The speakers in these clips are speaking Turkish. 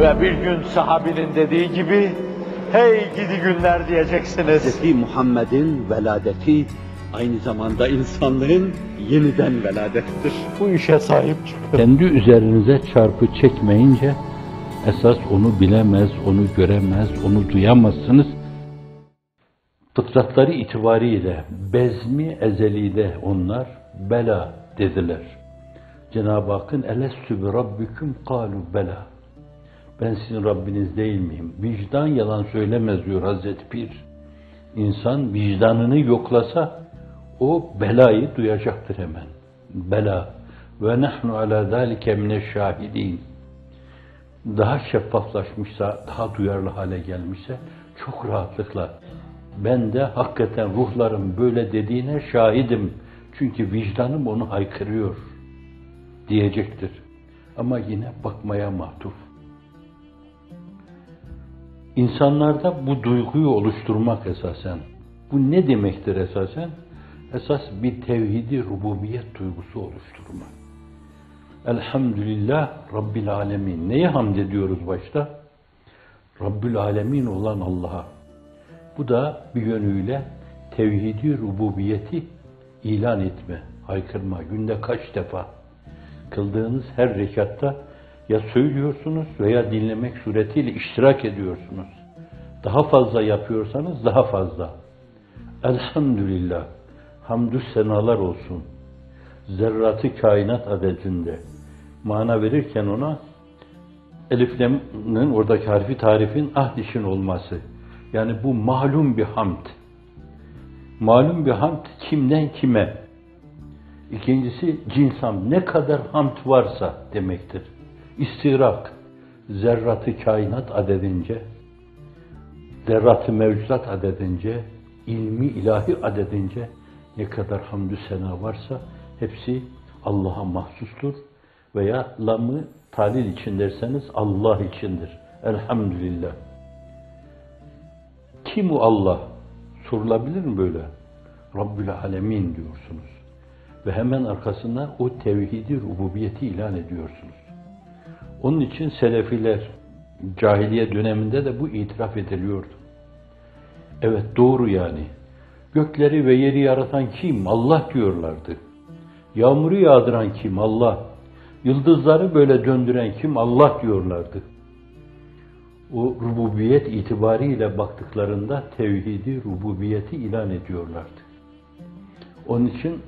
Ve bir gün sahabinin dediği gibi, hey gidi günler diyeceksiniz. Hz. Muhammed'in veladeti aynı zamanda insanlığın yeniden veladettir. Bu işe sahip çıkın. Kendi üzerinize çarpı çekmeyince esas onu bilemez, onu göremez, onu duyamazsınız. Fıtratları itibariyle bezmi ezelide onlar bela dediler. Cenab-ı Hakk'ın elestü bi rabbiküm kalu bela. Ben sizin Rabbiniz değil miyim? Vicdan yalan söylemez diyor Hazreti Pir. İnsan vicdanını yoklasa o belayı duyacaktır hemen. Bela. Ve nahnu ala zalike mineşşahidin. Daha şeffaflaşmışsa, daha duyarlı hale gelmişse çok rahatlıkla ben de hakikaten ruhlarım böyle dediğine şahidim. Çünkü vicdanım onu haykırıyor diyecektir. Ama yine bakmaya matuf. İnsanlarda bu duyguyu oluşturmak esasen. Bu ne demektir esasen? Esas bir tevhidi rububiyet duygusu oluşturmak. Elhamdülillah Rabbil Alemin. Neye hamd ediyoruz başta? Rabbül Alemin olan Allah'a. Bu da bir yönüyle tevhidi rububiyeti ilan etme, haykırma. Günde kaç defa kıldığınız her rekatta ya söylüyorsunuz veya dinlemek suretiyle iştirak ediyorsunuz. Daha fazla yapıyorsanız daha fazla. Elhamdülillah. Hamdü senalar olsun. Zerratı kainat adedinde. Mana verirken ona eliflemin oradaki harfi tarifin ahd işin olması. Yani bu malum bir hamd. Malum bir hamd kimden kime? İkincisi cinsam ne kadar hamd varsa demektir. İstirak, zerratı kainat adedince, zerratı mevcudat adedince, ilmi ilahi adedince ne kadar hamdü sena varsa hepsi Allah'a mahsustur veya lamı talil için derseniz Allah içindir. Elhamdülillah. Kim o Allah? Sorulabilir mi böyle? Rabbül Alemin diyorsunuz. Ve hemen arkasından o tevhidi rububiyeti ilan ediyorsunuz. Onun için Selefiler cahiliye döneminde de bu itiraf ediliyordu. Evet doğru yani. Gökleri ve yeri yaratan kim? Allah diyorlardı. Yağmuru yağdıran kim? Allah. Yıldızları böyle döndüren kim? Allah diyorlardı. O rububiyet itibariyle baktıklarında tevhidi, rububiyeti ilan ediyorlardı. Onun için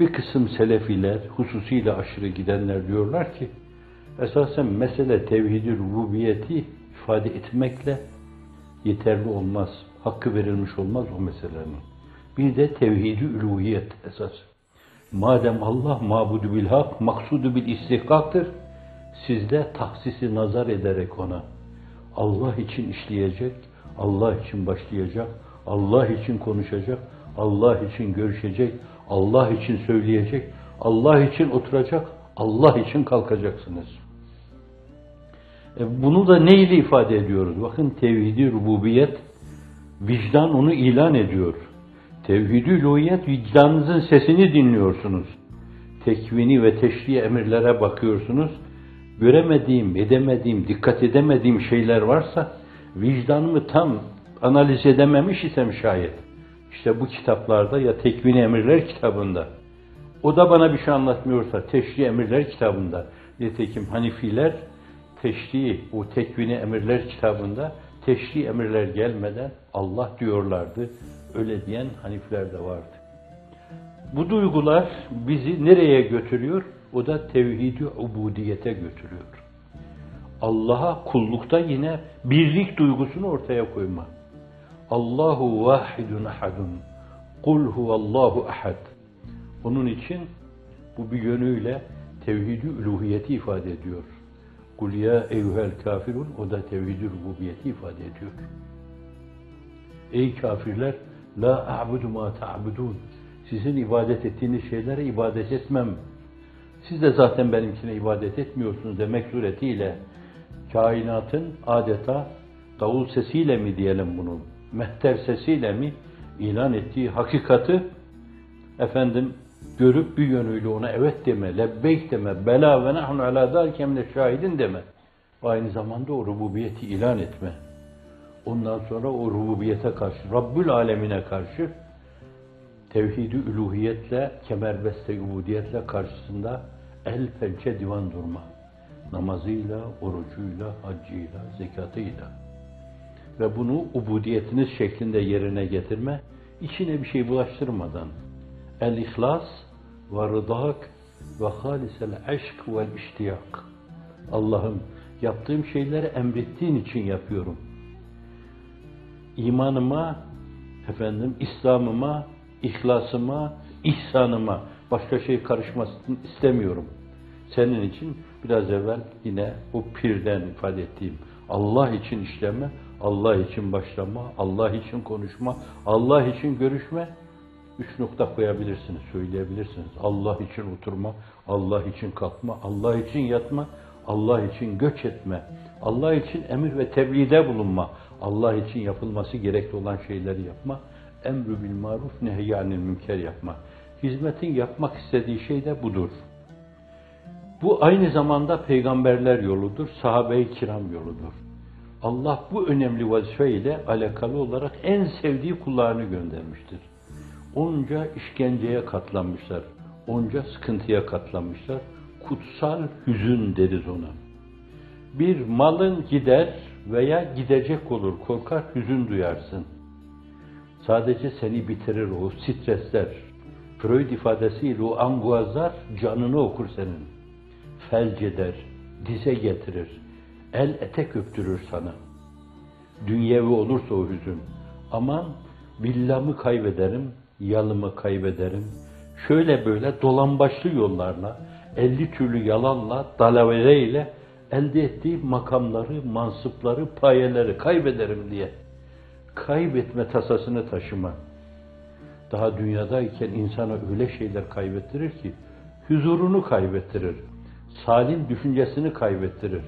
bir kısım selefiler, hususiyle aşırı gidenler diyorlar ki, esasen mesele tevhidi, rububiyeti ifade etmekle yeterli olmaz. Hakkı verilmiş olmaz o meselenin. Bir de tevhidi üluhiyet esas. Madem Allah mabudu bil hak, maksudu bil istihkaktır, siz de tahsisi nazar ederek ona Allah için işleyecek, Allah için başlayacak, Allah için konuşacak, Allah için görüşecek, Allah için söyleyecek, Allah için oturacak, Allah için kalkacaksınız. E bunu da ne ile ifade ediyoruz? Bakın tevhidi rububiyet, vicdan onu ilan ediyor. Tevhidi uluhiyet, vicdanınızın sesini dinliyorsunuz. Tekvini ve teşri emirlere bakıyorsunuz. Göremediğim, edemediğim, dikkat edemediğim şeyler varsa, vicdanımı tam analiz edememiş isem şayet, işte bu kitaplarda ya tekvini emirler kitabında, o da bana bir şey anlatmıyorsa teşri emirler kitabında, nitekim Hanifiler teşri, o tekvini emirler kitabında teşri emirler gelmeden Allah diyorlardı. Öyle diyen Hanifiler de vardı. Bu duygular bizi nereye götürüyor? O da tevhidi ubudiyete götürüyor. Allah'a kullukta yine birlik duygusunu ortaya koyma. Allahu vahidun ahadun. Kul huvallahu ahad. Onun için bu bir yönüyle tevhidi uluhiyeti ifade ediyor. Kul ya eyyuhel kafirun o da tevhidi rububiyeti ifade ediyor. Ey kafirler la a'budu ma ta'budun. Sizin ibadet ettiğiniz şeylere ibadet etmem. Siz de zaten benimkine ibadet etmiyorsunuz demek suretiyle kainatın adeta davul sesiyle mi diyelim bunu, mehter sesiyle mi ilan ettiği hakikati efendim görüp bir yönüyle ona evet deme, lebbeyk deme, bela ve nahnu ala zâlike şahidin deme. Aynı zamanda o rububiyeti ilan etme. Ondan sonra o rububiyete karşı, Rabbül alemine karşı tevhid-i üluhiyetle, kemerbeste ubudiyetle karşısında el pençe divan durma. Namazıyla, orucuyla, haccıyla, zekatıyla. Ve bunu ubudiyetiniz şeklinde yerine getirme, içine bir şey bulaştırmadan. El-İhlas ve rıdak ve halisel aşk ve iştiyak. Allah'ım yaptığım şeyleri emrettiğin için yapıyorum. İmanıma, efendim İslam'ıma, ihlasıma, ihsanıma başka şey karışmasını istemiyorum. Senin için biraz evvel yine o pirden ifade ettiğim Allah için işleme, Allah için başlama, Allah için konuşma, Allah için görüşme. Üç nokta koyabilirsiniz, söyleyebilirsiniz. Allah için oturma, Allah için kalkma, Allah için yatma, Allah için göç etme, Allah için emir ve tebliğde bulunma, Allah için yapılması gerekli olan şeyleri yapma, emrü bil maruf nehyanil münker yapma. Hizmetin yapmak istediği şey de budur. Bu aynı zamanda peygamberler yoludur, sahabe-i kiram yoludur. Allah bu önemli vazife ile alakalı olarak en sevdiği kullarını göndermiştir. Onca işkenceye katlanmışlar, onca sıkıntıya katlanmışlar. Kutsal hüzün deriz ona. Bir malın gider veya gidecek olur, korkar hüzün duyarsın. Sadece seni bitirir o stresler. Freud ifadesiyle o anguazlar canını okur senin. Felç eder, dize getirir, el etek öptürür sana. Dünyevi olursa o hüzün. Aman villamı kaybederim, yalımı kaybederim. Şöyle böyle dolambaçlı yollarla, elli türlü yalanla, dalavereyle elde ettiği makamları, mansıpları, payeleri kaybederim diye. Kaybetme tasasını taşıma. Daha dünyadayken insana öyle şeyler kaybettirir ki, huzurunu kaybettirir. Salim düşüncesini kaybettirir.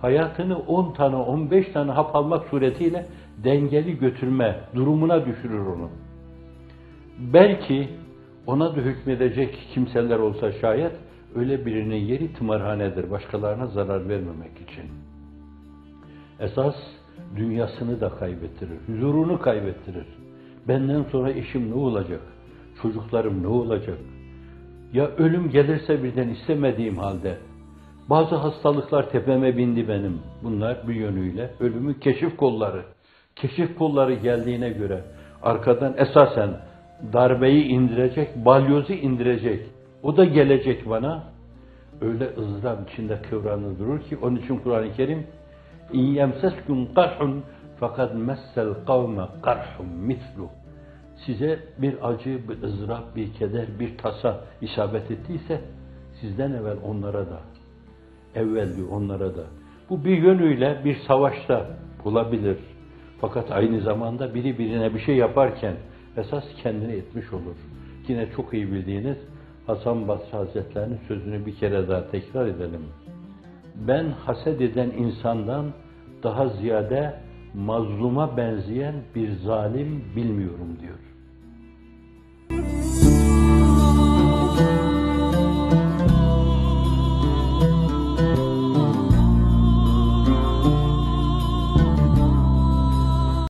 Hayatını 10 tane, 15 tane hap almak suretiyle dengeli götürme durumuna düşürür onu. Belki ona da hükmedecek kimseler olsa şayet öyle birinin yeri tımarhanedir başkalarına zarar vermemek için. Esas dünyasını da kaybettirir, huzurunu kaybettirir. Benden sonra eşim ne olacak? Çocuklarım ne olacak? Ya ölüm gelirse birden istemediğim halde bazı hastalıklar tepeme bindi benim. Bunlar bir yönüyle ölümün keşif kolları. Keşif kolları geldiğine göre arkadan esasen darbeyi indirecek, balyozu indirecek. O da gelecek bana. Öyle ızdırap içinde kıvranır durur ki onun için Kur'an-ı Kerim İn yemsesküm karhun fakat messel kavme karhun mislu. Size bir acı, bir ızdırap, bir keder, bir tasa isabet ettiyse sizden evvel onlara da evvel diyor onlara da. Bu bir yönüyle bir savaşta olabilir. Fakat aynı zamanda biri birine bir şey yaparken esas kendini etmiş olur. Yine çok iyi bildiğiniz Hasan Basri Hazretlerinin sözünü bir kere daha tekrar edelim. Ben haset eden insandan daha ziyade mazluma benzeyen bir zalim bilmiyorum diyor.